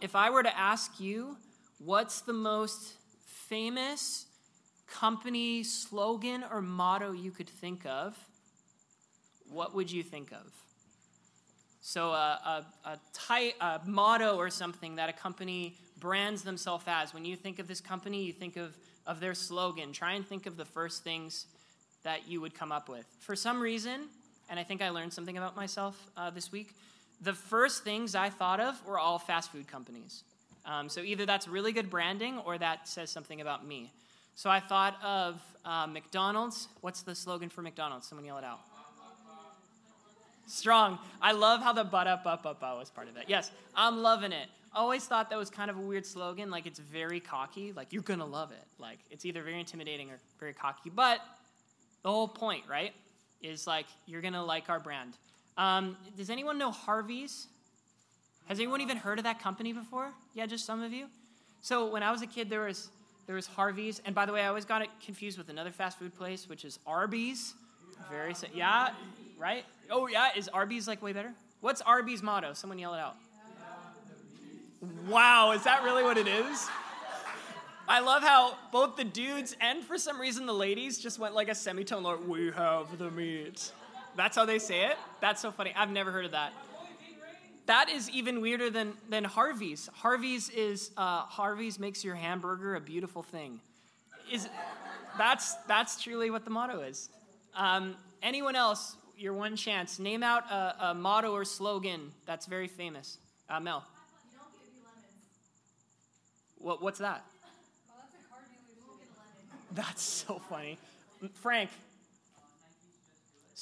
if I were to ask you, what's the most famous company slogan or motto you could think of, what would you think of? So, a, a, a, a motto or something that a company brands themselves as. When you think of this company, you think of, of their slogan. Try and think of the first things that you would come up with. For some reason, and I think I learned something about myself uh, this week, the first things I thought of were all fast food companies. Um, so either that's really good branding or that says something about me. So I thought of uh, McDonald's. What's the slogan for McDonald's? Someone yell it out. Strong. I love how the but up up up was part of it. Yes, I'm loving it. Always thought that was kind of a weird slogan. Like it's very cocky. Like you're gonna love it. Like it's either very intimidating or very cocky. But the whole point, right, is like you're gonna like our brand. Um, does anyone know Harvey's? Has anyone even heard of that company before? Yeah, just some of you. So when I was a kid, there was there was Harvey's, and by the way, I always got it confused with another fast food place, which is Arby's. Very yeah, right? Oh yeah, is Arby's like way better? What's Arby's motto? Someone yell it out. Wow, is that really what it is? I love how both the dudes and for some reason the ladies just went like a semitone lower. We have the meat. That's how they say it? That's so funny. I've never heard of that. That is even weirder than, than Harvey's. Harvey's is uh, Harvey's makes your hamburger a beautiful thing. Is that's that's truly what the motto is. Um, anyone else? Your one chance. Name out a, a motto or slogan that's very famous. Uh, Mel. What, what's that? That's so funny. Frank.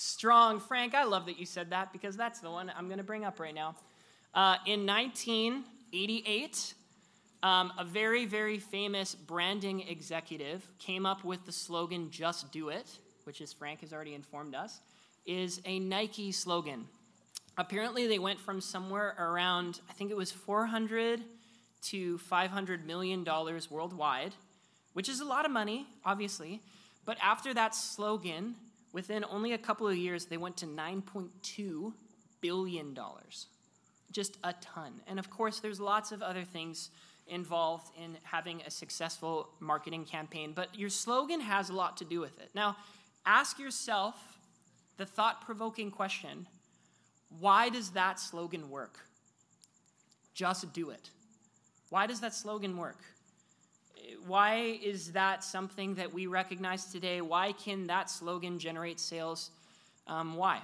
Strong. Frank, I love that you said that because that's the one I'm going to bring up right now. Uh, in 1988, um, a very, very famous branding executive came up with the slogan, Just Do It, which, as Frank has already informed us, is a Nike slogan. Apparently, they went from somewhere around, I think it was 400 to 500 million dollars worldwide, which is a lot of money, obviously. But after that slogan, within only a couple of years, they went to 9.2 billion dollars just a ton. And of course, there's lots of other things involved in having a successful marketing campaign, but your slogan has a lot to do with it. Now, ask yourself the thought provoking question why does that slogan work? Just do it. Why does that slogan work? Why is that something that we recognize today? Why can that slogan generate sales? Um, why?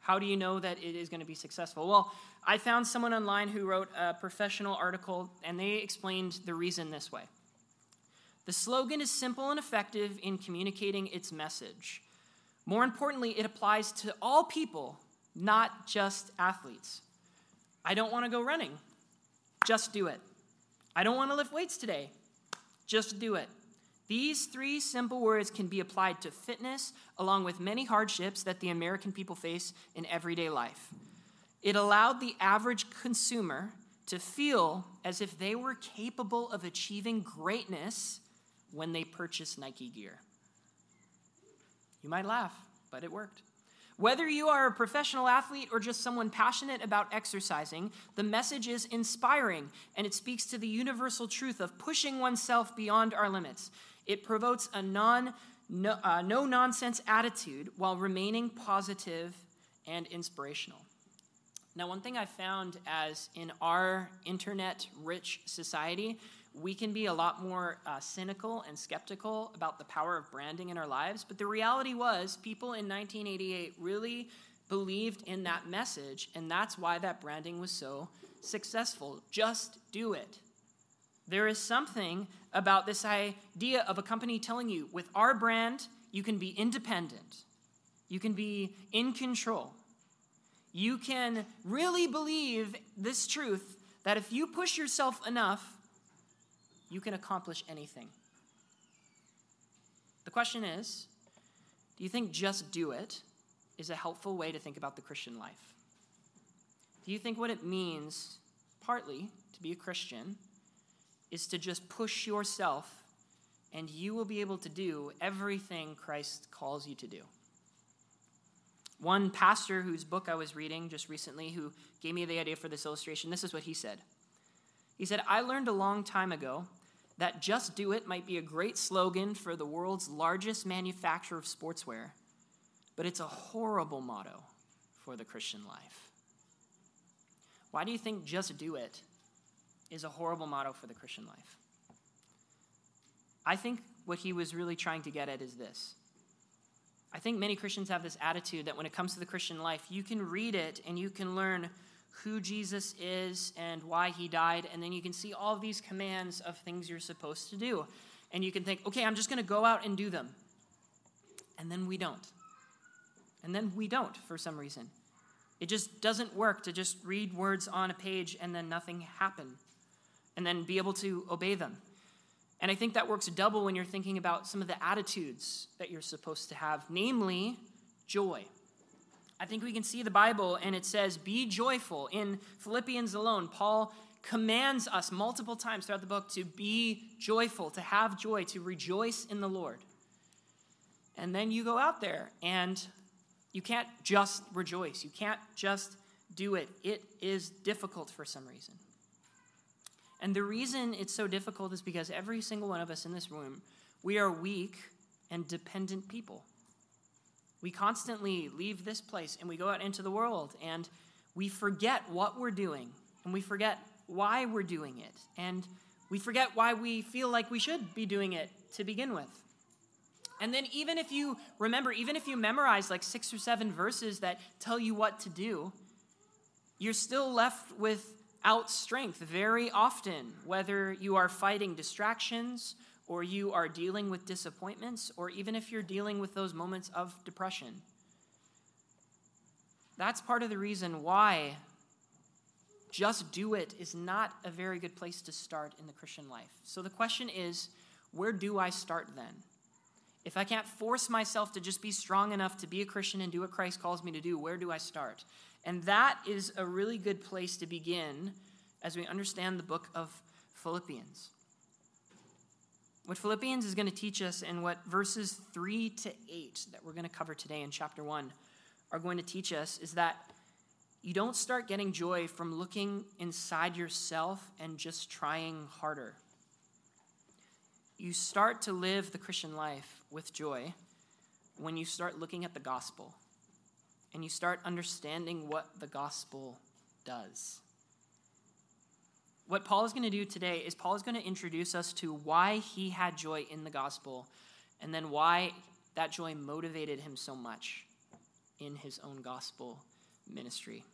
How do you know that it is going to be successful? Well, I found someone online who wrote a professional article, and they explained the reason this way. The slogan is simple and effective in communicating its message. More importantly, it applies to all people, not just athletes. I don't want to go running. Just do it. I don't want to lift weights today. Just do it. These three simple words can be applied to fitness, along with many hardships that the American people face in everyday life. It allowed the average consumer to feel as if they were capable of achieving greatness when they purchased Nike gear. You might laugh, but it worked. Whether you are a professional athlete or just someone passionate about exercising, the message is inspiring and it speaks to the universal truth of pushing oneself beyond our limits. It promotes a non, no, uh, no nonsense attitude while remaining positive and inspirational. Now, one thing I found as in our internet rich society, we can be a lot more uh, cynical and skeptical about the power of branding in our lives. But the reality was, people in 1988 really believed in that message, and that's why that branding was so successful. Just do it. There is something about this idea of a company telling you, with our brand, you can be independent, you can be in control you can really believe this truth that if you push yourself enough, you can accomplish anything. The question is do you think just do it is a helpful way to think about the Christian life? Do you think what it means, partly, to be a Christian is to just push yourself and you will be able to do everything Christ calls you to do? One pastor whose book I was reading just recently, who gave me the idea for this illustration, this is what he said He said, I learned a long time ago that just do it might be a great slogan for the world's largest manufacturer of sportswear, but it's a horrible motto for the Christian life. Why do you think just do it is a horrible motto for the Christian life? I think what he was really trying to get at is this. I think many Christians have this attitude that when it comes to the Christian life, you can read it and you can learn who Jesus is and why he died, and then you can see all these commands of things you're supposed to do. And you can think, okay, I'm just going to go out and do them. And then we don't. And then we don't for some reason. It just doesn't work to just read words on a page and then nothing happen, and then be able to obey them. And I think that works double when you're thinking about some of the attitudes that you're supposed to have, namely joy. I think we can see the Bible and it says, Be joyful. In Philippians alone, Paul commands us multiple times throughout the book to be joyful, to have joy, to rejoice in the Lord. And then you go out there and you can't just rejoice. You can't just do it. It is difficult for some reason. And the reason it's so difficult is because every single one of us in this room, we are weak and dependent people. We constantly leave this place and we go out into the world and we forget what we're doing and we forget why we're doing it and we forget why we feel like we should be doing it to begin with. And then, even if you remember, even if you memorize like six or seven verses that tell you what to do, you're still left without strength very often, whether you are fighting distractions or you are dealing with disappointments, or even if you're dealing with those moments of depression. That's part of the reason why just do it is not a very good place to start in the Christian life. So the question is where do I start then? If I can't force myself to just be strong enough to be a Christian and do what Christ calls me to do, where do I start? And that is a really good place to begin as we understand the book of Philippians. What Philippians is going to teach us and what verses 3 to 8 that we're going to cover today in chapter 1 are going to teach us is that you don't start getting joy from looking inside yourself and just trying harder. You start to live the Christian life with joy when you start looking at the gospel and you start understanding what the gospel does. What Paul is going to do today is Paul is going to introduce us to why he had joy in the gospel and then why that joy motivated him so much in his own gospel ministry.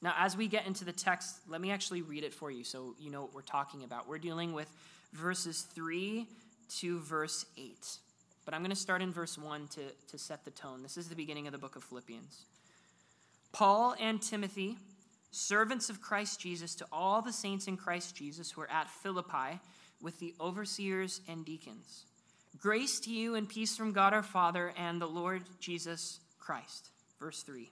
Now, as we get into the text, let me actually read it for you so you know what we're talking about. We're dealing with verses 3 to verse 8. But I'm going to start in verse 1 to, to set the tone. This is the beginning of the book of Philippians. Paul and Timothy servants of Christ Jesus, to all the saints in Christ Jesus who are at Philippi with the overseers and deacons. Grace to you and peace from God our Father and the Lord Jesus Christ. Verse 3.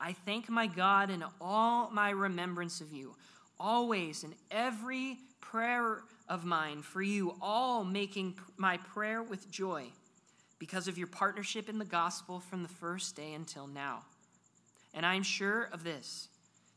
I thank my God in all my remembrance of you, always in every prayer of mine for you, all making my prayer with joy because of your partnership in the gospel from the first day until now. And I am sure of this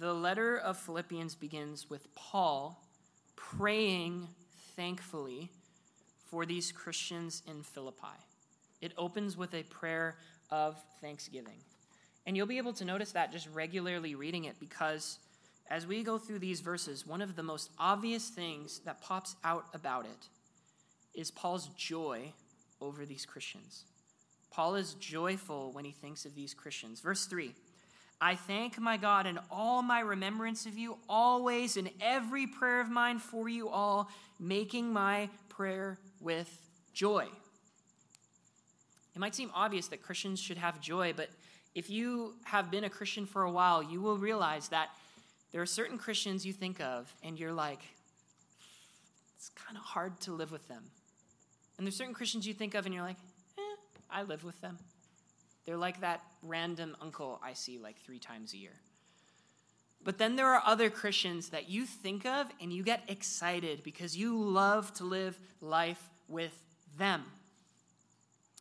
The letter of Philippians begins with Paul praying thankfully for these Christians in Philippi. It opens with a prayer of thanksgiving. And you'll be able to notice that just regularly reading it because as we go through these verses, one of the most obvious things that pops out about it is Paul's joy over these Christians. Paul is joyful when he thinks of these Christians. Verse 3 I thank my God in all my remembrance of you, always in every prayer of mine for you all, making my prayer with joy. It might seem obvious that Christians should have joy, but if you have been a Christian for a while, you will realize that There are certain Christians you think of, and you're like, it's kind of hard to live with them. And there's certain Christians you think of, and you're like, eh, I live with them. They're like that random uncle I see like three times a year. But then there are other Christians that you think of and you get excited because you love to live life with them.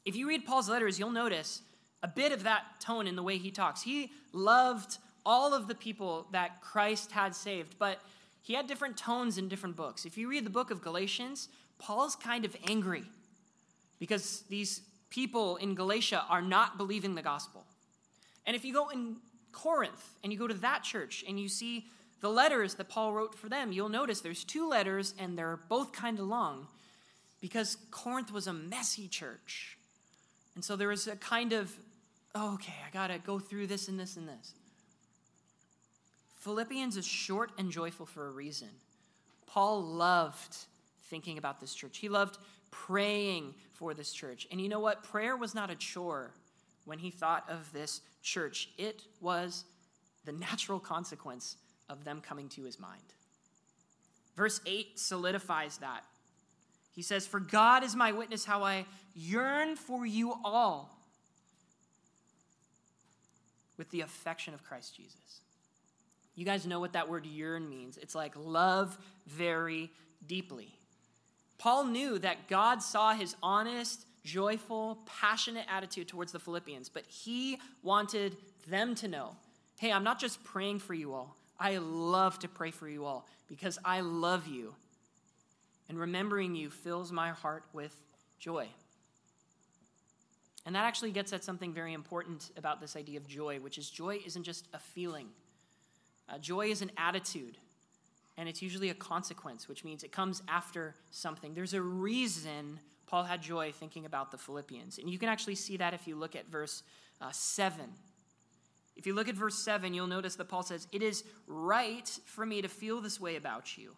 If you read Paul's letters, you'll notice a bit of that tone in the way he talks. He loved all of the people that Christ had saved, but he had different tones in different books. If you read the book of Galatians, Paul's kind of angry because these people in Galatia are not believing the gospel. And if you go in Corinth and you go to that church and you see the letters that Paul wrote for them, you'll notice there's two letters and they're both kind of long because Corinth was a messy church. And so there was a kind of, oh, okay, I got to go through this and this and this. Philippians is short and joyful for a reason. Paul loved thinking about this church, he loved praying for this church. And you know what? Prayer was not a chore when he thought of this church, it was the natural consequence of them coming to his mind. Verse 8 solidifies that. He says, For God is my witness how I yearn for you all with the affection of Christ Jesus. You guys know what that word yearn means. It's like love very deeply. Paul knew that God saw his honest, joyful, passionate attitude towards the Philippians, but he wanted them to know hey, I'm not just praying for you all. I love to pray for you all because I love you. And remembering you fills my heart with joy. And that actually gets at something very important about this idea of joy, which is joy isn't just a feeling, uh, joy is an attitude and it's usually a consequence, which means it comes after something. There's a reason Paul had joy thinking about the Philippians. And you can actually see that if you look at verse uh, 7. If you look at verse 7, you'll notice that Paul says, It is right for me to feel this way about you.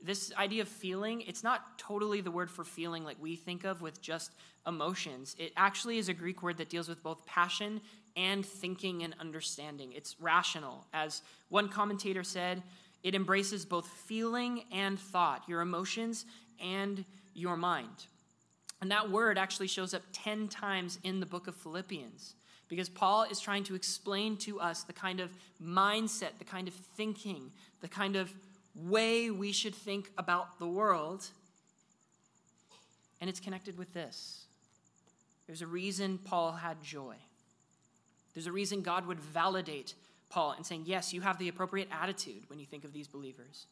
This idea of feeling, it's not totally the word for feeling like we think of with just emotions. It actually is a Greek word that deals with both passion and thinking and understanding. It's rational. As one commentator said, it embraces both feeling and thought, your emotions and your mind. And that word actually shows up 10 times in the book of Philippians because Paul is trying to explain to us the kind of mindset, the kind of thinking, the kind of way we should think about the world. And it's connected with this. There's a reason Paul had joy. There's a reason God would validate Paul and saying, Yes, you have the appropriate attitude when you think of these believers.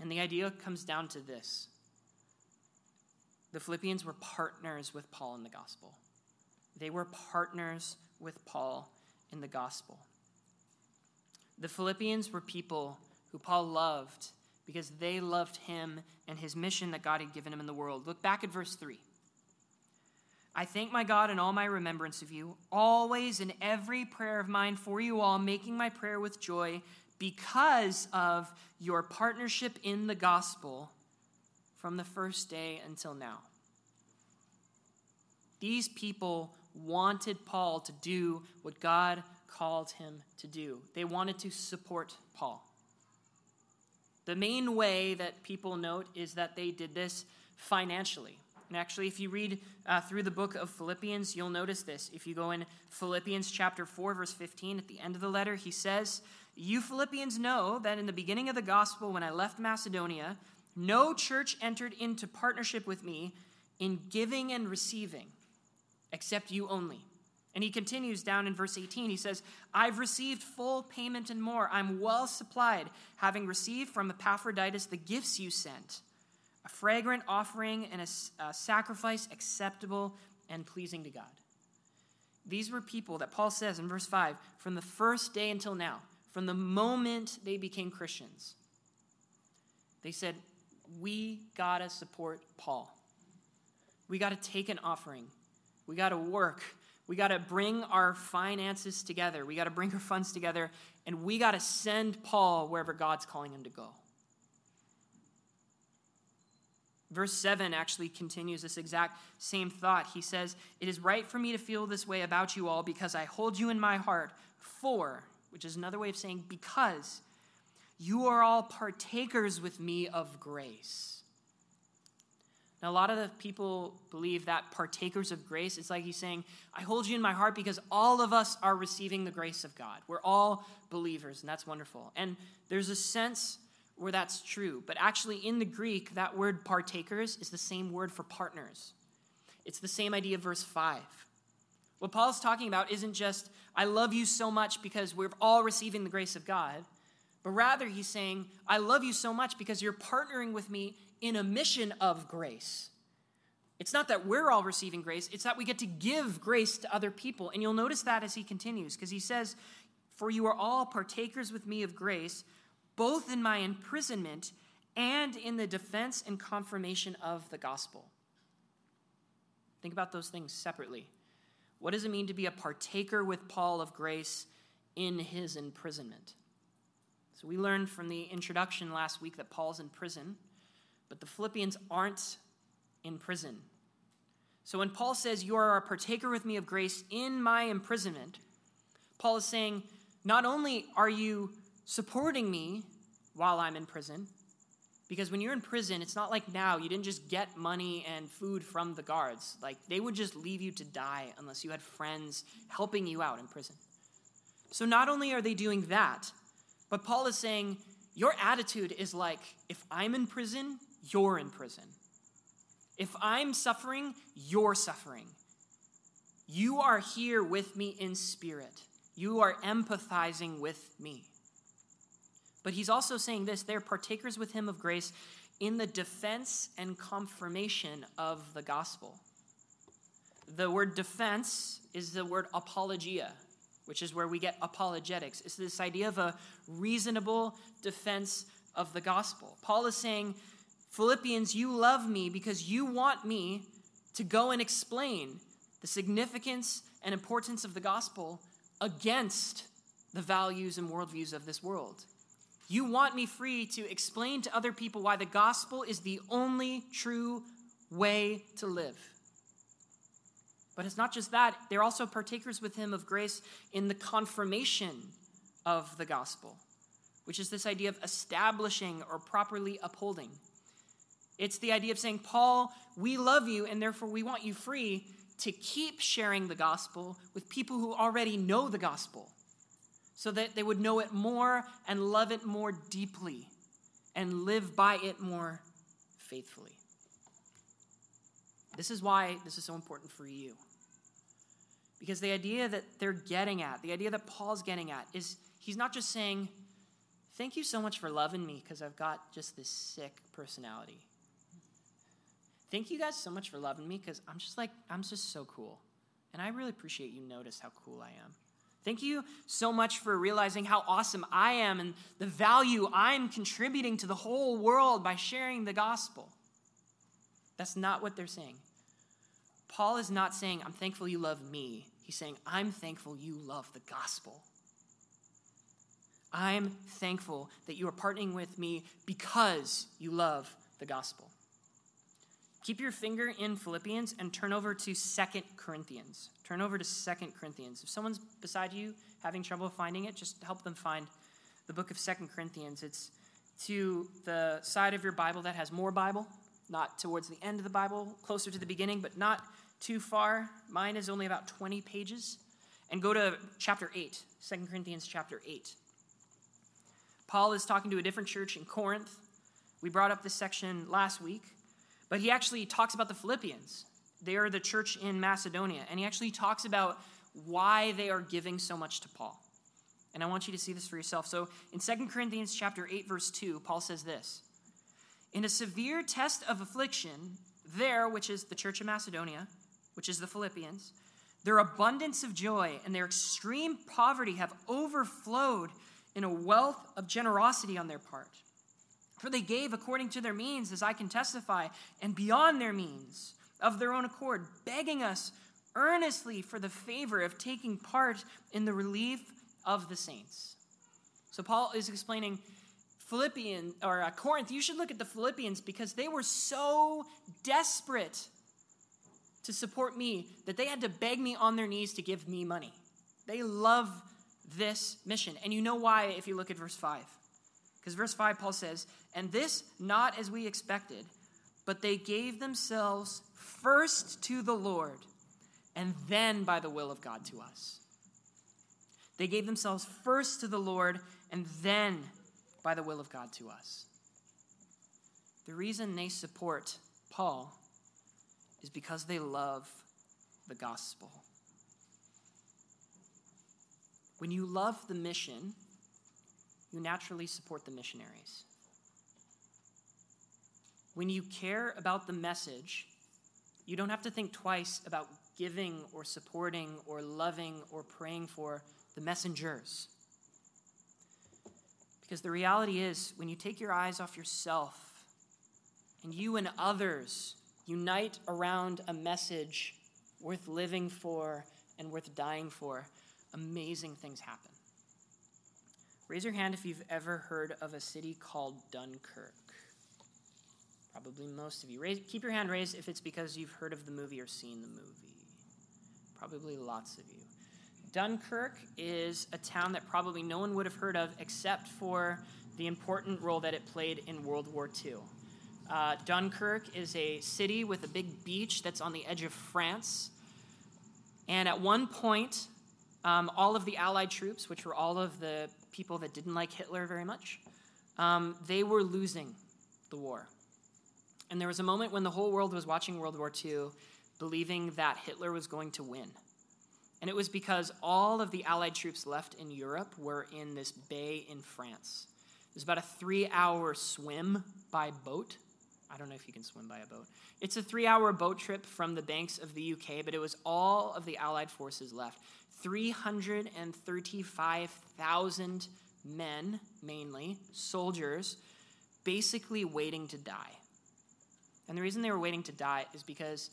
And the idea comes down to this the Philippians were partners with Paul in the gospel. They were partners with Paul in the gospel. The Philippians were people who Paul loved because they loved him and his mission that God had given him in the world. Look back at verse 3. I thank my God in all my remembrance of you, always in every prayer of mine for you all, making my prayer with joy because of your partnership in the gospel from the first day until now. These people wanted Paul to do what God called him to do, they wanted to support Paul. The main way that people note is that they did this financially. And actually, if you read uh, through the book of Philippians, you'll notice this. If you go in Philippians chapter 4, verse 15, at the end of the letter, he says, You Philippians know that in the beginning of the gospel, when I left Macedonia, no church entered into partnership with me in giving and receiving, except you only. And he continues down in verse 18. He says, I've received full payment and more. I'm well supplied, having received from Epaphroditus the gifts you sent a fragrant offering and a, a sacrifice acceptable and pleasing to God. These were people that Paul says in verse 5 from the first day until now, from the moment they became Christians, they said, We got to support Paul. We got to take an offering. We got to work. We got to bring our finances together. We got to bring our funds together. And we got to send Paul wherever God's calling him to go. Verse 7 actually continues this exact same thought. He says, It is right for me to feel this way about you all because I hold you in my heart. For, which is another way of saying because you are all partakers with me of grace. Now, a lot of the people believe that partakers of grace, it's like he's saying, I hold you in my heart because all of us are receiving the grace of God. We're all believers, and that's wonderful. And there's a sense where that's true. But actually, in the Greek, that word partakers is the same word for partners. It's the same idea verse 5. What Paul's talking about isn't just, I love you so much because we're all receiving the grace of God, but rather he's saying, I love you so much because you're partnering with me in a mission of grace. It's not that we're all receiving grace, it's that we get to give grace to other people. And you'll notice that as he continues, because he says, For you are all partakers with me of grace, both in my imprisonment and in the defense and confirmation of the gospel. Think about those things separately. What does it mean to be a partaker with Paul of grace in his imprisonment? So we learned from the introduction last week that Paul's in prison. But the Philippians aren't in prison. So when Paul says, You are a partaker with me of grace in my imprisonment, Paul is saying, Not only are you supporting me while I'm in prison, because when you're in prison, it's not like now, you didn't just get money and food from the guards. Like, they would just leave you to die unless you had friends helping you out in prison. So, not only are they doing that, but Paul is saying, Your attitude is like, if I'm in prison, you're in prison. If I'm suffering, you're suffering. You are here with me in spirit. You are empathizing with me. But he's also saying this they're partakers with him of grace in the defense and confirmation of the gospel. The word defense is the word apologia, which is where we get apologetics. It's this idea of a reasonable defense of the gospel. Paul is saying Philippians, you love me because you want me to go and explain the significance and importance of the gospel against the values and worldviews of this world. You want me free to explain to other people why the gospel is the only true way to live. But it's not just that, they're also partakers with him of grace in the confirmation of the gospel, which is this idea of establishing or properly upholding. It's the idea of saying, Paul, we love you, and therefore we want you free to keep sharing the gospel with people who already know the gospel so that they would know it more and love it more deeply and live by it more faithfully. This is why this is so important for you. Because the idea that they're getting at, the idea that Paul's getting at, is he's not just saying, Thank you so much for loving me because I've got just this sick personality. Thank you guys so much for loving me because I'm just like, I'm just so cool. And I really appreciate you notice how cool I am. Thank you so much for realizing how awesome I am and the value I'm contributing to the whole world by sharing the gospel. That's not what they're saying. Paul is not saying, I'm thankful you love me. He's saying, I'm thankful you love the gospel. I'm thankful that you are partnering with me because you love the gospel. Keep your finger in Philippians and turn over to Second Corinthians. Turn over to Second Corinthians. If someone's beside you having trouble finding it, just help them find the book of Second Corinthians. It's to the side of your Bible that has more Bible, not towards the end of the Bible, closer to the beginning, but not too far. Mine is only about 20 pages. And go to chapter 8, 2 Corinthians chapter 8. Paul is talking to a different church in Corinth. We brought up this section last week. But he actually talks about the Philippians. They are the church in Macedonia. And he actually talks about why they are giving so much to Paul. And I want you to see this for yourself. So in 2 Corinthians chapter 8 verse 2, Paul says this. In a severe test of affliction, there, which is the church of Macedonia, which is the Philippians, their abundance of joy and their extreme poverty have overflowed in a wealth of generosity on their part. For they gave according to their means, as I can testify, and beyond their means, of their own accord, begging us earnestly for the favor of taking part in the relief of the saints. So Paul is explaining Philippians or uh, Corinth. You should look at the Philippians because they were so desperate to support me that they had to beg me on their knees to give me money. They love this mission. And you know why if you look at verse 5. Because verse 5, Paul says, And this not as we expected, but they gave themselves first to the Lord, and then by the will of God to us. They gave themselves first to the Lord, and then by the will of God to us. The reason they support Paul is because they love the gospel. When you love the mission, you naturally support the missionaries. When you care about the message, you don't have to think twice about giving or supporting or loving or praying for the messengers. Because the reality is, when you take your eyes off yourself and you and others unite around a message worth living for and worth dying for, amazing things happen. Raise your hand if you've ever heard of a city called Dunkirk. Probably most of you. Raise, keep your hand raised if it's because you've heard of the movie or seen the movie. Probably lots of you. Dunkirk is a town that probably no one would have heard of except for the important role that it played in World War II. Uh, Dunkirk is a city with a big beach that's on the edge of France. And at one point, um, all of the Allied troops, which were all of the people that didn't like Hitler very much, um, they were losing the war. And there was a moment when the whole world was watching World War II, believing that Hitler was going to win. And it was because all of the Allied troops left in Europe were in this bay in France. It was about a three hour swim by boat. I don't know if you can swim by a boat. It's a three hour boat trip from the banks of the UK, but it was all of the Allied forces left. 335,000 men, mainly, soldiers, basically waiting to die. And the reason they were waiting to die is because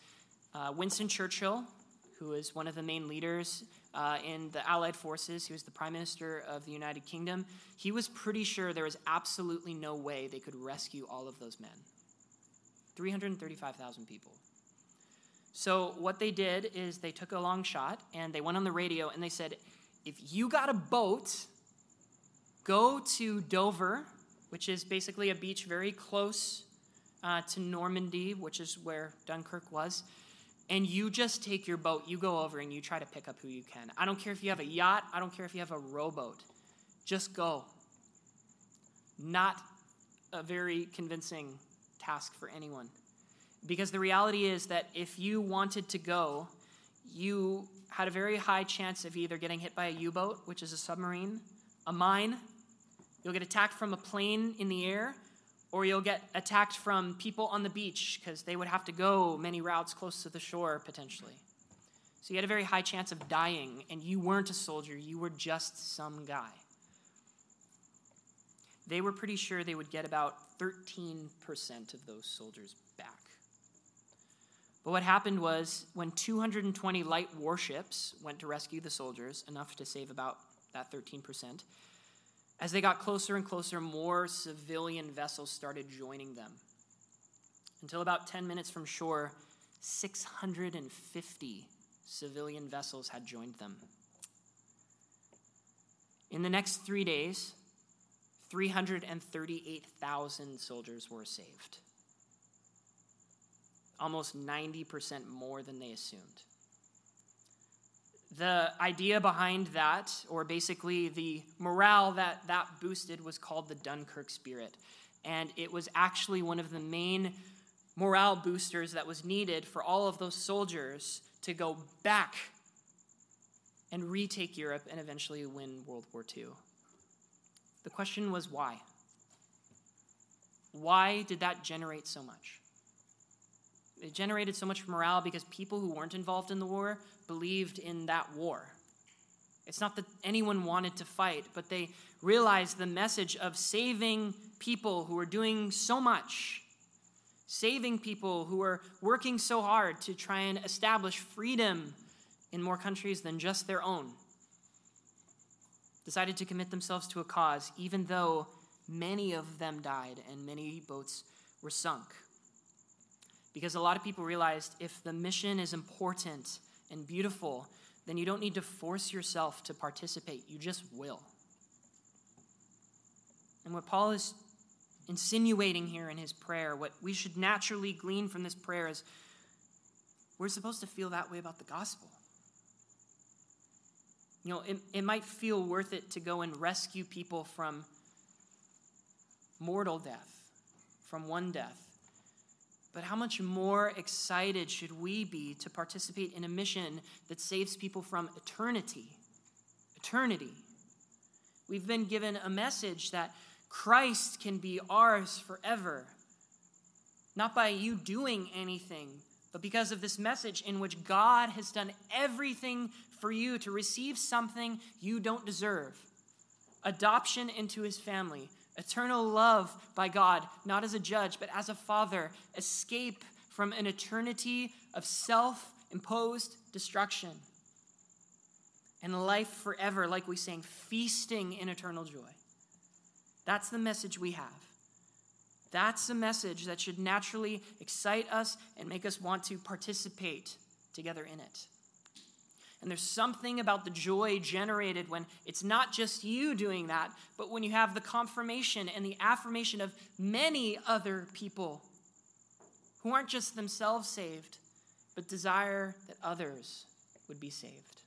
uh, Winston Churchill, who was one of the main leaders uh, in the Allied forces, he was the Prime Minister of the United Kingdom, he was pretty sure there was absolutely no way they could rescue all of those men 335,000 people. So, what they did is they took a long shot and they went on the radio and they said, if you got a boat, go to Dover, which is basically a beach very close uh, to Normandy, which is where Dunkirk was, and you just take your boat, you go over and you try to pick up who you can. I don't care if you have a yacht, I don't care if you have a rowboat. Just go. Not a very convincing task for anyone. Because the reality is that if you wanted to go, you had a very high chance of either getting hit by a U boat, which is a submarine, a mine, you'll get attacked from a plane in the air, or you'll get attacked from people on the beach because they would have to go many routes close to the shore potentially. So you had a very high chance of dying, and you weren't a soldier, you were just some guy. They were pretty sure they would get about 13% of those soldiers back. But what happened was when 220 light warships went to rescue the soldiers, enough to save about that 13%, as they got closer and closer, more civilian vessels started joining them. Until about 10 minutes from shore, 650 civilian vessels had joined them. In the next three days, 338,000 soldiers were saved. Almost 90% more than they assumed the idea behind that, or basically the morale that that boosted, was called the Dunkirk spirit. And it was actually one of the main morale boosters that was needed for all of those soldiers to go back and retake Europe and eventually win World War II. The question was why? Why did that generate so much? It generated so much morale because people who weren't involved in the war believed in that war. It's not that anyone wanted to fight, but they realized the message of saving people who were doing so much, saving people who were working so hard to try and establish freedom in more countries than just their own. Decided to commit themselves to a cause, even though many of them died and many boats were sunk. Because a lot of people realized if the mission is important and beautiful, then you don't need to force yourself to participate. You just will. And what Paul is insinuating here in his prayer, what we should naturally glean from this prayer is we're supposed to feel that way about the gospel. You know, it, it might feel worth it to go and rescue people from mortal death, from one death. But how much more excited should we be to participate in a mission that saves people from eternity? Eternity. We've been given a message that Christ can be ours forever. Not by you doing anything, but because of this message in which God has done everything for you to receive something you don't deserve adoption into his family, eternal love by God, not as a judge, but as a father, escape from an eternity of self imposed destruction, and life forever, like we sang, feasting in eternal joy. That's the message we have. That's the message that should naturally excite us and make us want to participate together in it. And there's something about the joy generated when it's not just you doing that, but when you have the confirmation and the affirmation of many other people who aren't just themselves saved, but desire that others would be saved.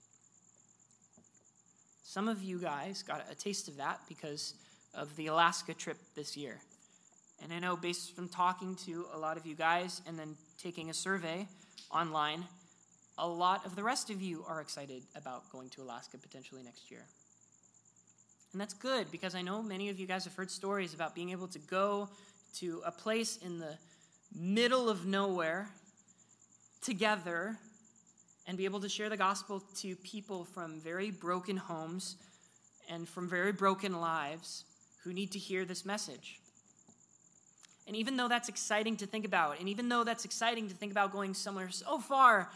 Some of you guys got a taste of that because of the Alaska trip this year. And I know, based from talking to a lot of you guys and then taking a survey online, a lot of the rest of you are excited about going to Alaska potentially next year. And that's good because I know many of you guys have heard stories about being able to go to a place in the middle of nowhere together and be able to share the gospel to people from very broken homes and from very broken lives who need to hear this message. And even though that's exciting to think about, and even though that's exciting to think about going somewhere so far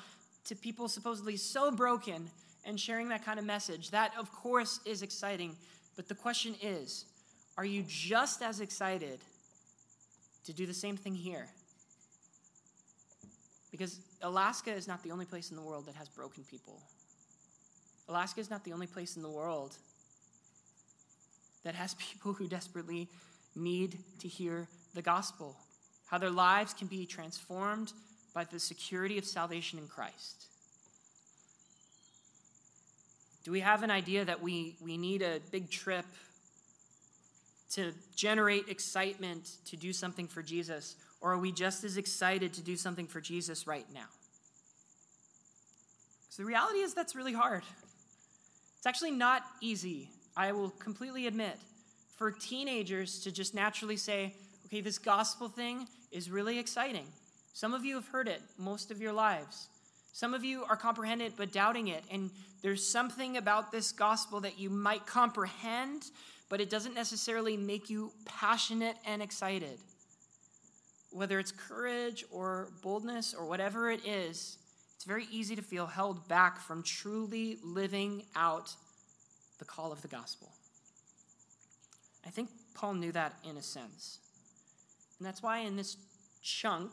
to people supposedly so broken and sharing that kind of message, that of course is exciting. But the question is are you just as excited to do the same thing here? Because Alaska is not the only place in the world that has broken people. Alaska is not the only place in the world that has people who desperately need to hear the gospel, how their lives can be transformed by the security of salvation in Christ. Do we have an idea that we, we need a big trip to generate excitement to do something for Jesus? Or are we just as excited to do something for Jesus right now? Because the reality is that's really hard. It's actually not easy, I will completely admit, for teenagers to just naturally say, okay, this gospel thing is really exciting. Some of you have heard it most of your lives. Some of you are comprehending it but doubting it. And there's something about this gospel that you might comprehend, but it doesn't necessarily make you passionate and excited. Whether it's courage or boldness or whatever it is, it's very easy to feel held back from truly living out the call of the gospel. I think Paul knew that in a sense. And that's why in this chunk,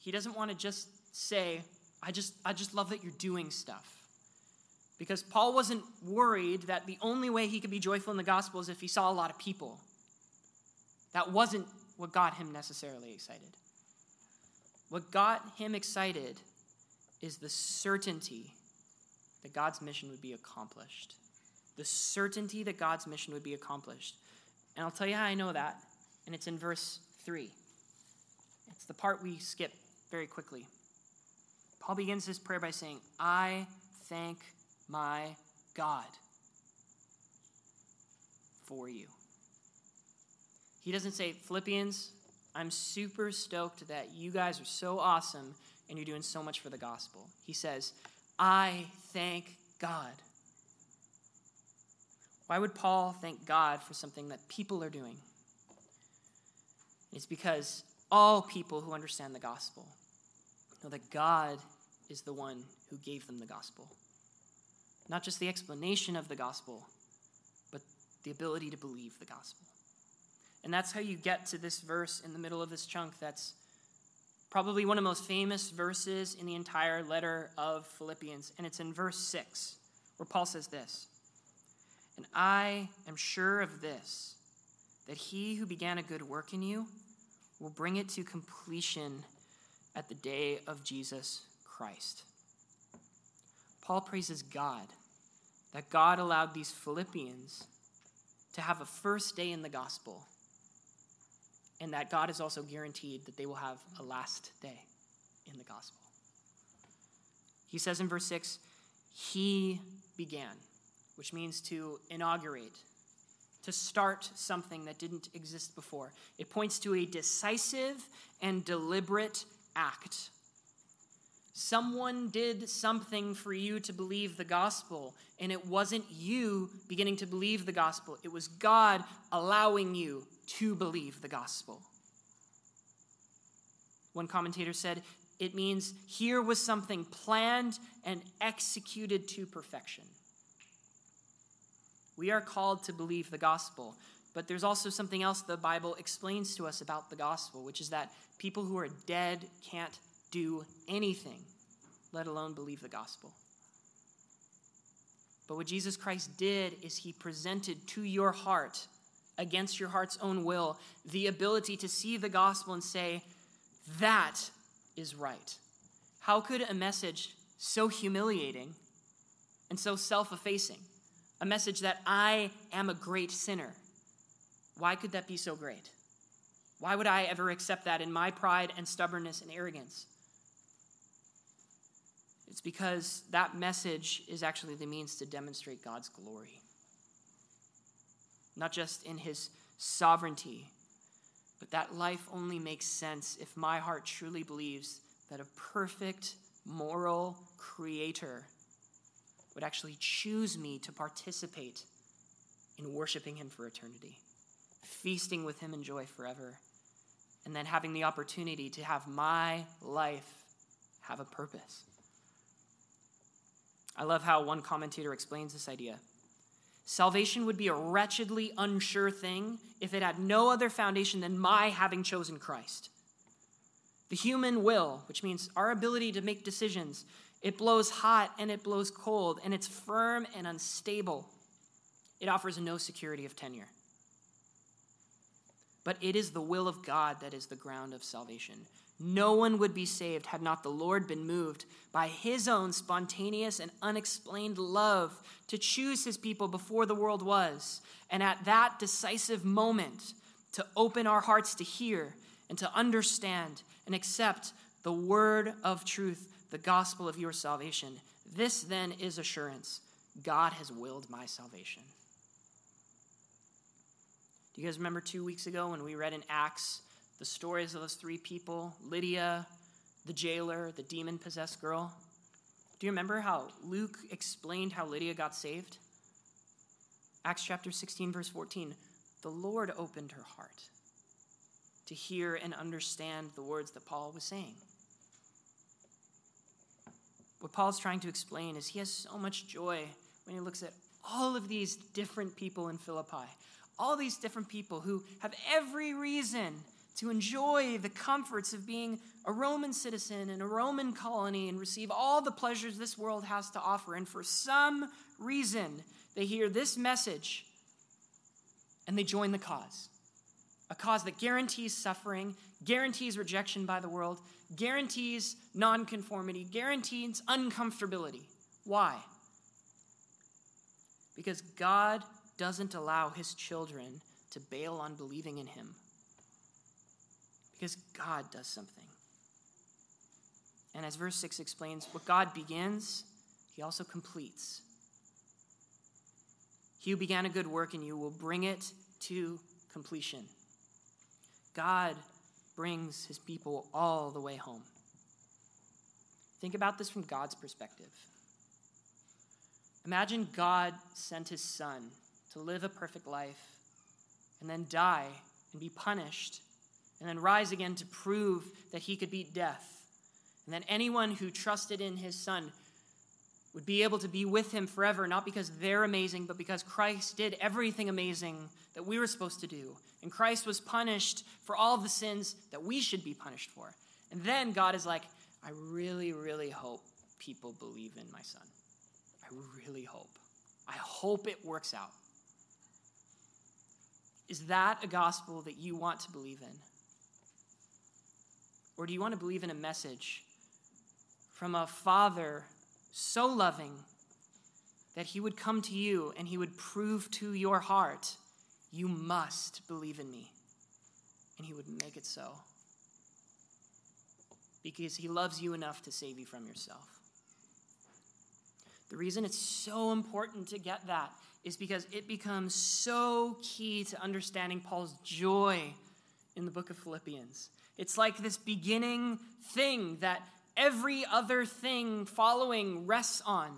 he doesn't want to just say, I just, I just love that you're doing stuff. Because Paul wasn't worried that the only way he could be joyful in the gospel is if he saw a lot of people. That wasn't what got him necessarily excited. What got him excited is the certainty that God's mission would be accomplished. The certainty that God's mission would be accomplished. And I'll tell you how I know that, and it's in verse 3. It's the part we skip very quickly. Paul begins his prayer by saying, I thank my God for you. He doesn't say, Philippians, I'm super stoked that you guys are so awesome and you're doing so much for the gospel. He says, I thank God. Why would Paul thank God for something that people are doing? It's because all people who understand the gospel know that God is the one who gave them the gospel. Not just the explanation of the gospel, but the ability to believe the gospel. And that's how you get to this verse in the middle of this chunk that's probably one of the most famous verses in the entire letter of Philippians, and it's in verse 6, where Paul says this And I am sure of this, that he who began a good work in you will bring it to completion at the day of Jesus Christ. Paul praises God that God allowed these Philippians to have a first day in the gospel, and that God is also guaranteed that they will have a last day in the gospel. He says in verse 6, He began, which means to inaugurate, to start something that didn't exist before. It points to a decisive and deliberate act. Someone did something for you to believe the gospel, and it wasn't you beginning to believe the gospel. It was God allowing you to believe the gospel. One commentator said, it means here was something planned and executed to perfection. We are called to believe the gospel, but there's also something else the Bible explains to us about the gospel, which is that people who are dead can't do anything, let alone believe the gospel. But what Jesus Christ did is he presented to your heart, against your heart's own will, the ability to see the gospel and say, that is right. How could a message so humiliating and so self effacing, a message that I am a great sinner, why could that be so great? Why would I ever accept that in my pride and stubbornness and arrogance? It's because that message is actually the means to demonstrate God's glory. Not just in his sovereignty, but that life only makes sense if my heart truly believes that a perfect, moral creator would actually choose me to participate in worshiping him for eternity, feasting with him in joy forever, and then having the opportunity to have my life have a purpose. I love how one commentator explains this idea. Salvation would be a wretchedly unsure thing if it had no other foundation than my having chosen Christ. The human will, which means our ability to make decisions, it blows hot and it blows cold, and it's firm and unstable. It offers no security of tenure. But it is the will of God that is the ground of salvation. No one would be saved had not the Lord been moved by his own spontaneous and unexplained love to choose his people before the world was. And at that decisive moment, to open our hearts to hear and to understand and accept the word of truth, the gospel of your salvation. This then is assurance God has willed my salvation. Do you guys remember two weeks ago when we read in Acts the stories of those three people Lydia, the jailer, the demon possessed girl? Do you remember how Luke explained how Lydia got saved? Acts chapter 16, verse 14. The Lord opened her heart to hear and understand the words that Paul was saying. What Paul's trying to explain is he has so much joy when he looks at all of these different people in Philippi all these different people who have every reason to enjoy the comforts of being a Roman citizen in a Roman colony and receive all the pleasures this world has to offer. And for some reason, they hear this message and they join the cause. A cause that guarantees suffering, guarantees rejection by the world, guarantees nonconformity, guarantees uncomfortability. Why? Because God doesn't allow his children to bail on believing in him. Because God does something. And as verse 6 explains, what God begins, he also completes. He who began a good work in you will bring it to completion. God brings his people all the way home. Think about this from God's perspective. Imagine God sent his son to live a perfect life and then die and be punished and then rise again to prove that he could beat death. And that anyone who trusted in his son would be able to be with him forever, not because they're amazing, but because Christ did everything amazing that we were supposed to do. And Christ was punished for all the sins that we should be punished for. And then God is like, I really, really hope people believe in my son. I really hope. I hope it works out. Is that a gospel that you want to believe in? Or do you want to believe in a message from a father so loving that he would come to you and he would prove to your heart, you must believe in me? And he would make it so. Because he loves you enough to save you from yourself. The reason it's so important to get that is because it becomes so key to understanding Paul's joy in the book of Philippians. It's like this beginning thing that every other thing following rests on.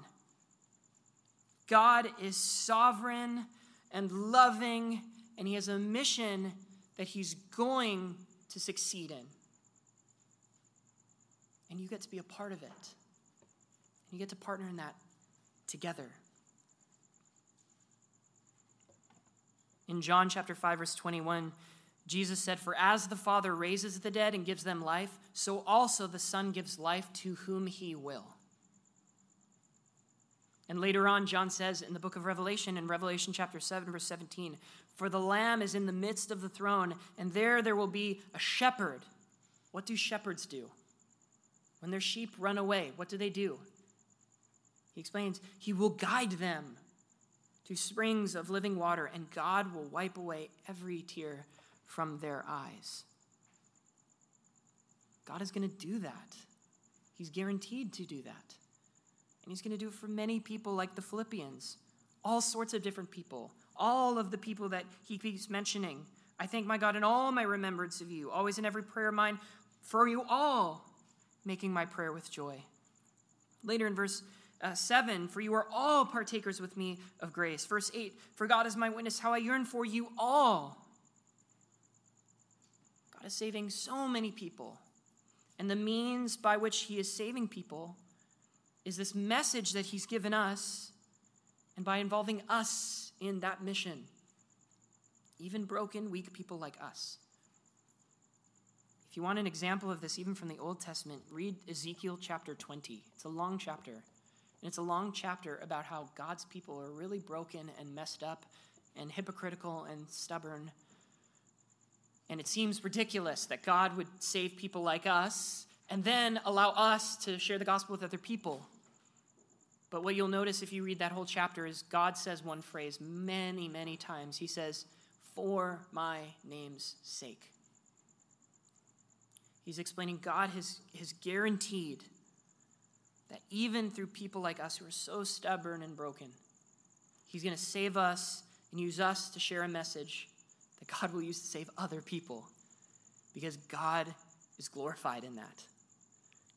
God is sovereign and loving, and He has a mission that He's going to succeed in. And you get to be a part of it. And you get to partner in that together. In John chapter 5 verse 21, Jesus said, For as the Father raises the dead and gives them life, so also the Son gives life to whom he will. And later on, John says in the book of Revelation, in Revelation chapter 7, verse 17, For the Lamb is in the midst of the throne, and there there will be a shepherd. What do shepherds do? When their sheep run away, what do they do? He explains, He will guide them to springs of living water, and God will wipe away every tear from their eyes. God is going to do that. He's guaranteed to do that. And He's going to do it for many people like the Philippians, all sorts of different people, all of the people that He keeps mentioning. I thank my God in all my remembrance of you, always in every prayer of mine, for you all, making my prayer with joy. Later in verse uh, 7, for you are all partakers with me of grace. Verse 8, for God is my witness, how I yearn for you all saving so many people. And the means by which He is saving people is this message that He's given us, and by involving us in that mission, even broken, weak people like us. If you want an example of this, even from the Old Testament, read Ezekiel chapter 20. It's a long chapter. And it's a long chapter about how God's people are really broken and messed up and hypocritical and stubborn and it seems ridiculous that God would save people like us and then allow us to share the gospel with other people. But what you'll notice if you read that whole chapter is God says one phrase many, many times. He says, For my name's sake. He's explaining God has, has guaranteed that even through people like us who are so stubborn and broken, He's going to save us and use us to share a message that God will use to save other people because God is glorified in that.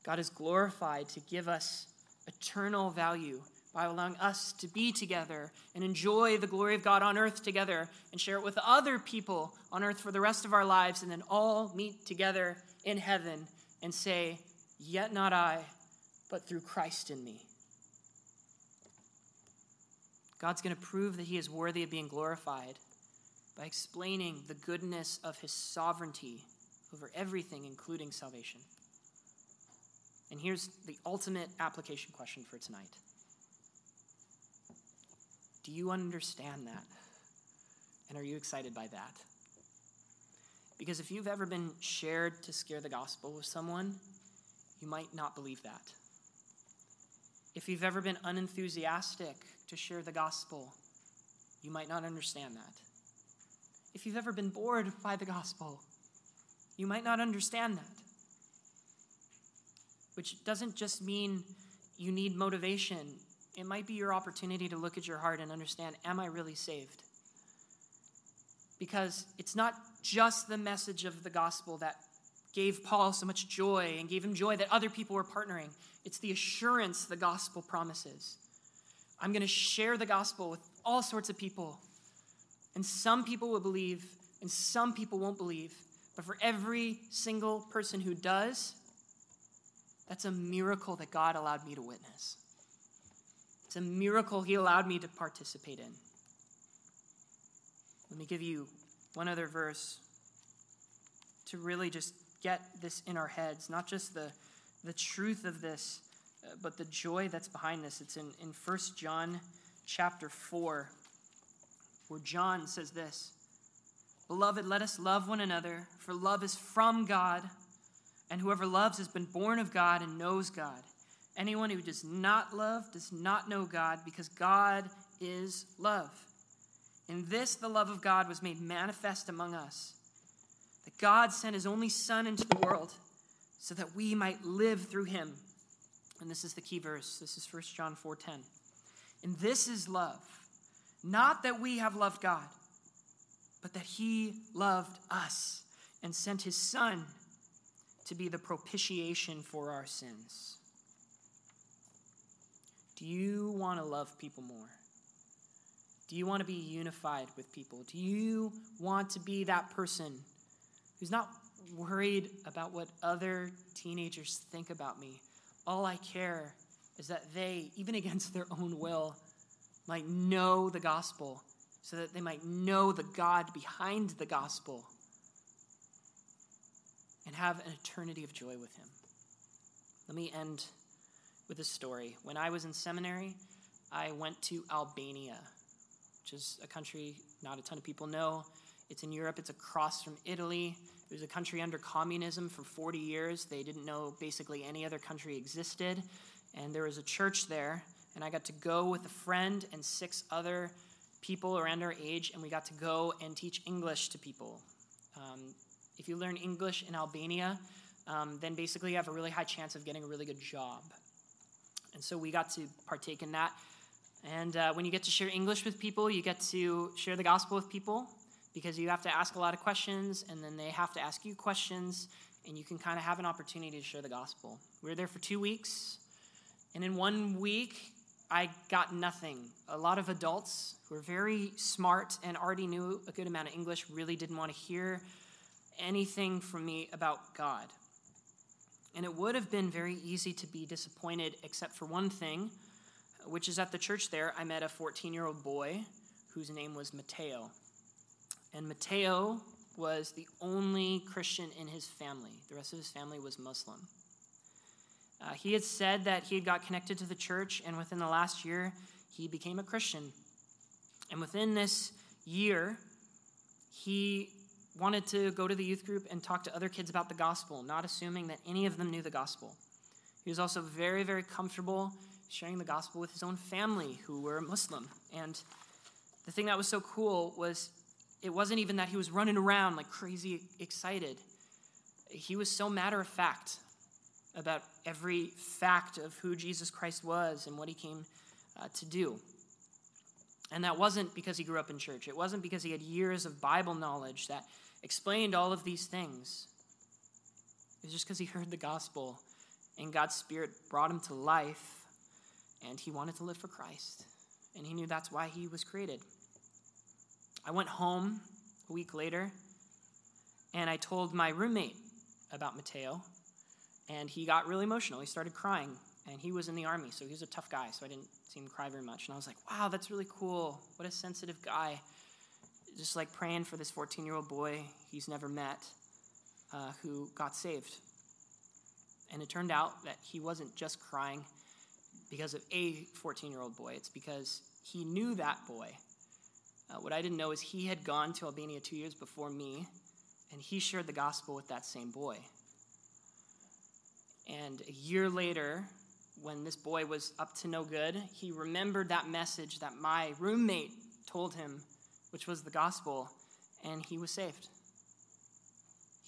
God is glorified to give us eternal value by allowing us to be together and enjoy the glory of God on earth together and share it with other people on earth for the rest of our lives and then all meet together in heaven and say, Yet not I, but through Christ in me. God's going to prove that he is worthy of being glorified by explaining the goodness of his sovereignty over everything, including salvation. And here's the ultimate application question for tonight Do you understand that? And are you excited by that? Because if you've ever been shared to scare the gospel with someone, you might not believe that. If you've ever been unenthusiastic to share the gospel, you might not understand that. If you've ever been bored by the gospel, you might not understand that. Which doesn't just mean you need motivation, it might be your opportunity to look at your heart and understand Am I really saved? Because it's not just the message of the gospel that gave Paul so much joy and gave him joy that other people were partnering. It's the assurance the gospel promises. I'm going to share the gospel with all sorts of people and some people will believe, and some people won't believe. But for every single person who does, that's a miracle that God allowed me to witness. It's a miracle He allowed me to participate in. Let me give you one other verse to really just get this in our heads, not just the, the truth of this, uh, but the joy that's behind this. It's in, in 1 John chapter 4, where John says this Beloved, let us love one another, for love is from God, and whoever loves has been born of God and knows God. Anyone who does not love does not know God, because God is love. In this, the love of God was made manifest among us that God sent his only Son into the world so that we might live through him. And this is the key verse. This is 1 John 4:10. And this is love, not that we have loved God, but that he loved us and sent his Son to be the propitiation for our sins. Do you want to love people more? Do you want to be unified with people? Do you want to be that person who's not worried about what other teenagers think about me. All I care is that they, even against their own will, might know the gospel so that they might know the God behind the gospel and have an eternity of joy with Him. Let me end with a story. When I was in seminary, I went to Albania, which is a country not a ton of people know. It's in Europe, it's across from Italy. It was a country under communism for 40 years. They didn't know basically any other country existed. And there was a church there, and I got to go with a friend and six other people around our age, and we got to go and teach English to people. Um, if you learn English in Albania, um, then basically you have a really high chance of getting a really good job. And so we got to partake in that. And uh, when you get to share English with people, you get to share the gospel with people because you have to ask a lot of questions and then they have to ask you questions and you can kind of have an opportunity to share the gospel. We were there for two weeks, and in one week, I got nothing. A lot of adults who were very smart and already knew a good amount of English really didn't want to hear anything from me about God. And it would have been very easy to be disappointed, except for one thing, which is at the church there, I met a 14 year old boy whose name was Mateo. And Mateo was the only Christian in his family. The rest of his family was Muslim. Uh, he had said that he had got connected to the church, and within the last year, he became a Christian. And within this year, he wanted to go to the youth group and talk to other kids about the gospel, not assuming that any of them knew the gospel. He was also very, very comfortable sharing the gospel with his own family who were Muslim. And the thing that was so cool was it wasn't even that he was running around like crazy excited. He was so matter of fact about every fact of who Jesus Christ was and what he came uh, to do. And that wasn't because he grew up in church. It wasn't because he had years of Bible knowledge that explained all of these things. It was just because he heard the gospel and God's Spirit brought him to life and he wanted to live for Christ. And he knew that's why he was created. I went home a week later and I told my roommate about Mateo, and he got really emotional. He started crying, and he was in the army, so he was a tough guy, so I didn't see him cry very much. And I was like, wow, that's really cool. What a sensitive guy. Just like praying for this 14 year old boy he's never met uh, who got saved. And it turned out that he wasn't just crying because of a 14 year old boy, it's because he knew that boy uh, what I didn't know is he had gone to Albania two years before me, and he shared the gospel with that same boy. And a year later, when this boy was up to no good, he remembered that message that my roommate told him, which was the gospel, and he was saved.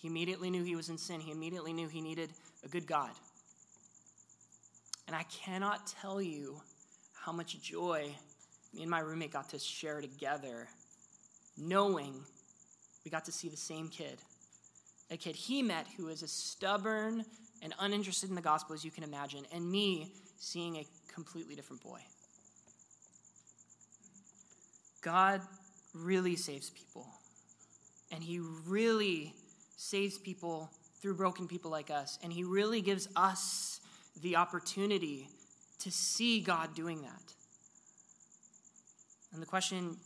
He immediately knew he was in sin. He immediately knew he needed a good God. And I cannot tell you how much joy me and my roommate got to share together, knowing we got to see the same kid. A kid he met who was a stubborn and uninterested in the gospel as you can imagine, and me seeing a completely different boy. God really saves people. And He really saves people through broken people like us. And He really gives us the opportunity to see God doing that. And the question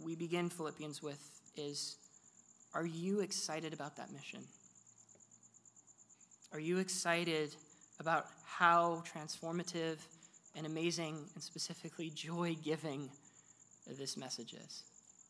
we begin Philippians with is Are you excited about that mission? Are you excited about how transformative and amazing and specifically joy giving this message is?